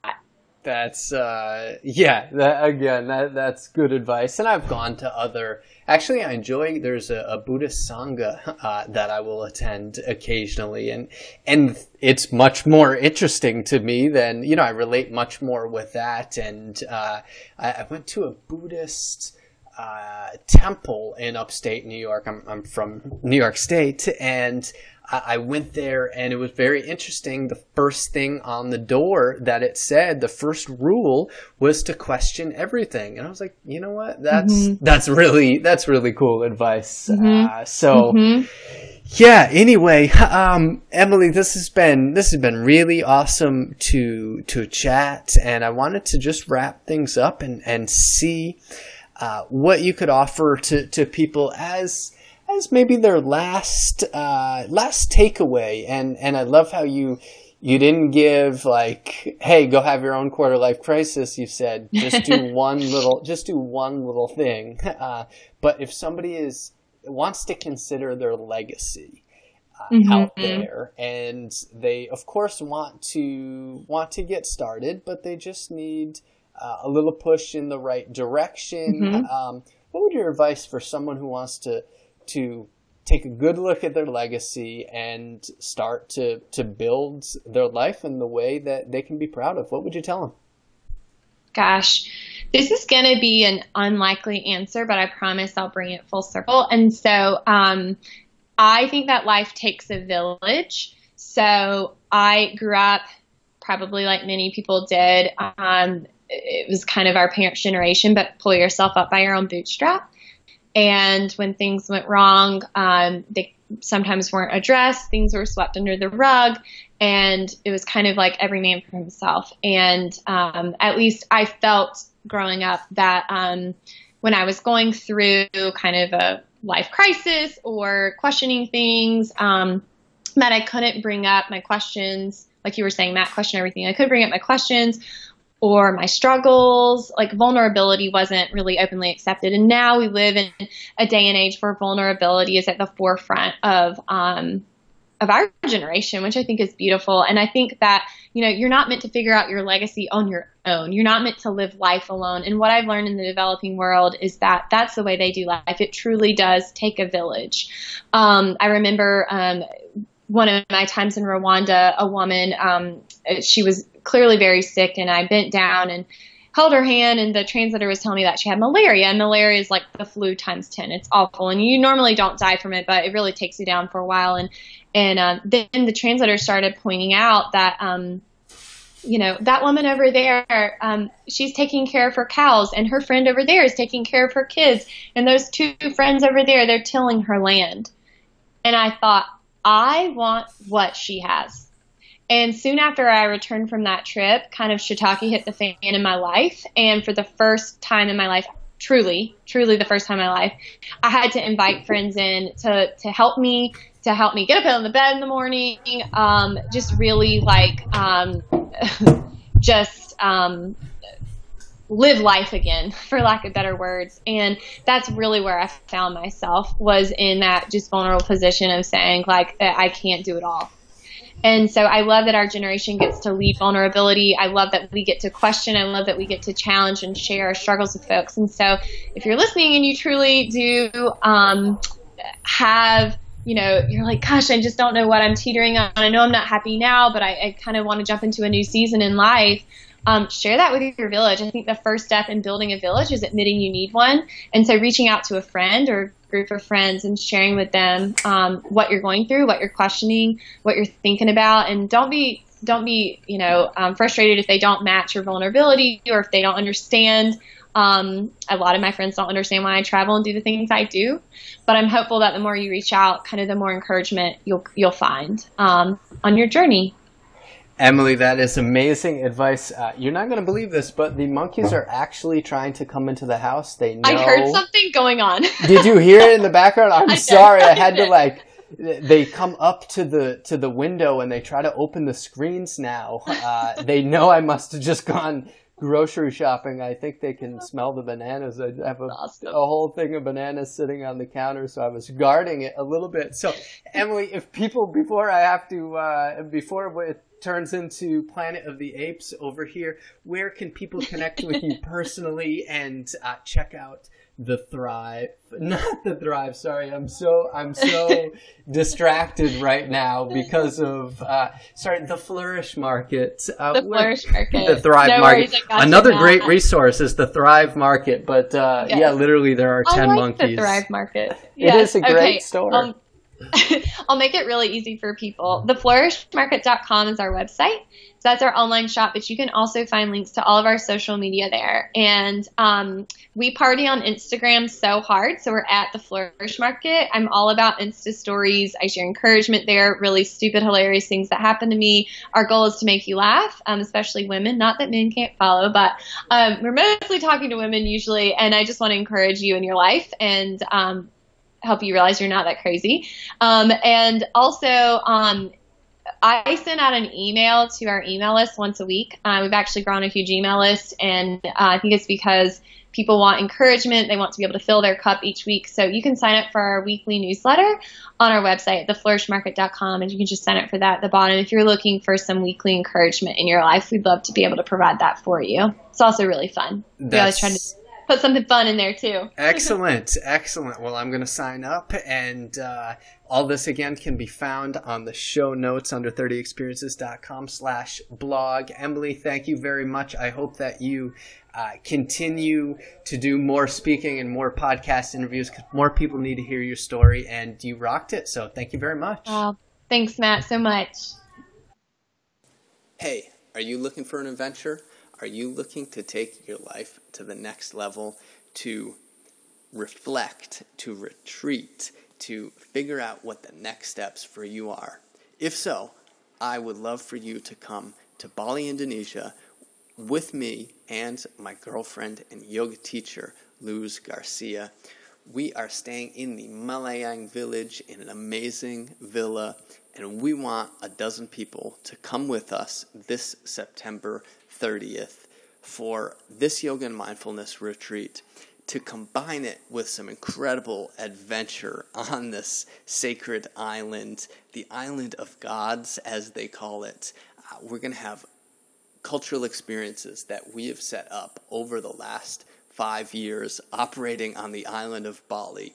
That's uh, yeah. That, again, that that's good advice. And I've gone to other. Actually, I enjoy. There's a, a Buddhist sangha uh, that I will attend occasionally, and and it's much more interesting to me than you know. I relate much more with that. And uh, I, I went to a Buddhist. Uh, temple in upstate New York. I'm, I'm from New York State, and I went there and it was very interesting. The first thing on the door that it said, the first rule was to question everything. And I was like, you know what? That's, mm-hmm. that's really, that's really cool advice. Mm-hmm. Uh, so, mm-hmm. yeah, anyway, um, Emily, this has been, this has been really awesome to, to chat. And I wanted to just wrap things up and, and see, uh, what you could offer to, to people as, as maybe their last uh, last takeaway. And and I love how you you didn't give like, hey, go have your own quarter life crisis. You said just do [LAUGHS] one little, just do one little thing. [LAUGHS] Uh, but if somebody is wants to consider their legacy, uh, mm-hmm. out there, and they of course want to want to get started, but they just need uh, a little push in the right direction. Mm-hmm. Um, what would your advice for someone who wants to to take a good look at their legacy and start to to build their life in the way that they can be proud of? What would you tell them? Gosh, this is going to be an unlikely answer, but I promise I'll bring it full circle. And so, um, I think that life takes a village. So I grew up probably like many people did. Um, it was kind of our parents' generation, but pull yourself up by your own bootstrap. And when things went wrong, um, they sometimes weren't addressed. Things were swept under the rug, and it was kind of like every man for himself. And um, at least I felt growing up that um, when I was going through kind of a life crisis or questioning things, um, that I couldn't bring up my questions, like you were saying, Matt, question everything. I could bring up my questions or my struggles. Like vulnerability wasn't really openly accepted. And now we live in a day and age where vulnerability is at the forefront of, um, of our generation, which I think is beautiful. And I think that, you know, you're not meant to figure out your legacy on your own. You're not meant to live life alone. And what I've learned in the developing world is that that's the way they do life. It truly does take a village. Um, I remember, um, one of my times in Rwanda, a woman, um, she was clearly very sick, and I bent down and held her hand, and the translator was telling me that she had malaria, and malaria is like the flu times ten. It's awful, and you normally don't die from it, but it really takes you down for a while. And and um, then the translator started pointing out that. Um, you know, that woman over there, um, she's taking care of her cows, and her friend over there is taking care of her kids, and those two friends over there, they're tilling her land. And I thought, I want what she has. And soon after I returned from that trip, kind of shiitake hit the fan in my life. And for the first time in my life, truly, truly the first time in my life, I had to invite friends in to, to help me, to help me get up in the bed in the morning. Um, just really like, um, [LAUGHS] just, um, live life again [LAUGHS] for lack of better words and that's really where i found myself was in that just vulnerable position of saying like i can't do it all and so I love that our generation gets to lead vulnerability. I love that we get to question. I love that we get to challenge and share our struggles with folks. And so if you're listening and you truly do um, have, you know, you're like, gosh, I just don't know what I'm teetering on. I know I'm not happy now, but I, I kind of want to jump into a new season in life. Um, share that with your village. I think the first step in building a village is admitting you need one. And so reaching out to a friend or group of friends and sharing with them um, what you're going through, what you're questioning, what you're thinking about, and don't be don't be you know um, frustrated if they don't match your vulnerability or if they don't understand. Um, a lot of my friends don't understand why I travel and do the things I do, but I'm hopeful that the more you reach out, kind of the more encouragement you'll you'll find um, on your journey. Emily, that is amazing advice. Uh, you're not going to believe this, but the monkeys are actually trying to come into the house. They know. I heard something going on. [LAUGHS] Did you hear it in the background? I'm [LAUGHS] I sorry. I had to like. They come up to the to the window and they try to open the screens now. Uh, [LAUGHS] they know I must have just gone grocery shopping. I think they can smell the bananas. I have a, awesome. a, whole thing of bananas sitting on the counter, so I was guarding it a little bit. So, Emily, if people before I have to uh, before it turns into Planet of the Apes over here. Where can people connect with you [LAUGHS] personally and uh, check out the Thrive? [LAUGHS] Not the Thrive. Sorry, I'm so I'm so [LAUGHS] distracted right now because of uh, sorry the Flourish Market. Uh, the Flourish Market. The Thrive no Market. Worries, Another great resource is the Thrive Market, but uh, yes. yeah, literally there are ten like monkeys. The Thrive Market. Yes. It is a great okay. store. Um, [LAUGHS] I'll make it really easy for people. Theflourishmarket.com is our website. So that's our online shop, but you can also find links to all of our social media there. And um, we party on Instagram so hard. So we're at the Flourish Market. I'm all about Insta stories. I share encouragement there, really stupid, hilarious things that happen to me. Our goal is to make you laugh, um, especially women. Not that men can't follow, but um, we're mostly talking to women usually. And I just want to encourage you in your life and um, help you realize you're not that crazy. Um, and also, um, I send out an email to our email list once a week. Uh, we've actually grown a huge email list, and uh, I think it's because people want encouragement. They want to be able to fill their cup each week. So you can sign up for our weekly newsletter on our website, theflourishmarket.com, and you can just sign up for that at the bottom. If you're looking for some weekly encouragement in your life, we'd love to be able to provide that for you. It's also really fun. That's... We always try to put something fun in there too. [LAUGHS] excellent, excellent. Well, I'm going to sign up, and uh, all this again can be found on the show notes under 30experiences.com slash blog. Emily, thank you very much. I hope that you uh, continue to do more speaking and more podcast interviews because more people need to hear your story, and you rocked it. So thank you very much. Wow. Thanks, Matt, so much. Hey, are you looking for an adventure? Are you looking to take your life to the next level, to reflect, to retreat, to figure out what the next steps for you are? If so, I would love for you to come to Bali, Indonesia with me and my girlfriend and yoga teacher, Luz Garcia. We are staying in the Malayang village in an amazing villa, and we want a dozen people to come with us this September 30th for this yoga and mindfulness retreat to combine it with some incredible adventure on this sacred island, the island of gods, as they call it. Uh, we're going to have cultural experiences that we have set up over the last five years operating on the island of Bali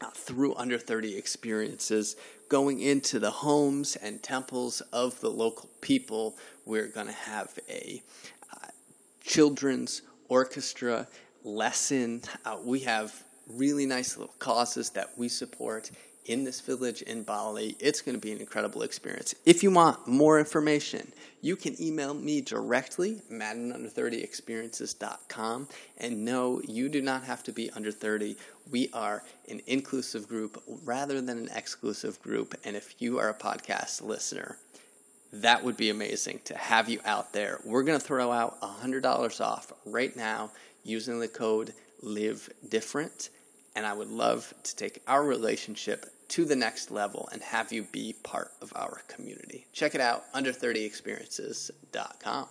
uh, through under 30 experiences, going into the homes and temples of the local people. We're going to have a uh, children's orchestra lesson. Uh, we have really nice little causes that we support in this village in Bali. It's going to be an incredible experience. If you want more information, you can email me directly, matt@under30experiences.com. And no, you do not have to be under 30. We are an inclusive group rather than an exclusive group. And if you are a podcast listener, that would be amazing to have you out there. We're going to throw out $100 off right now using the code Live Different and I would love to take our relationship to the next level and have you be part of our community. Check it out under 30experiences.com.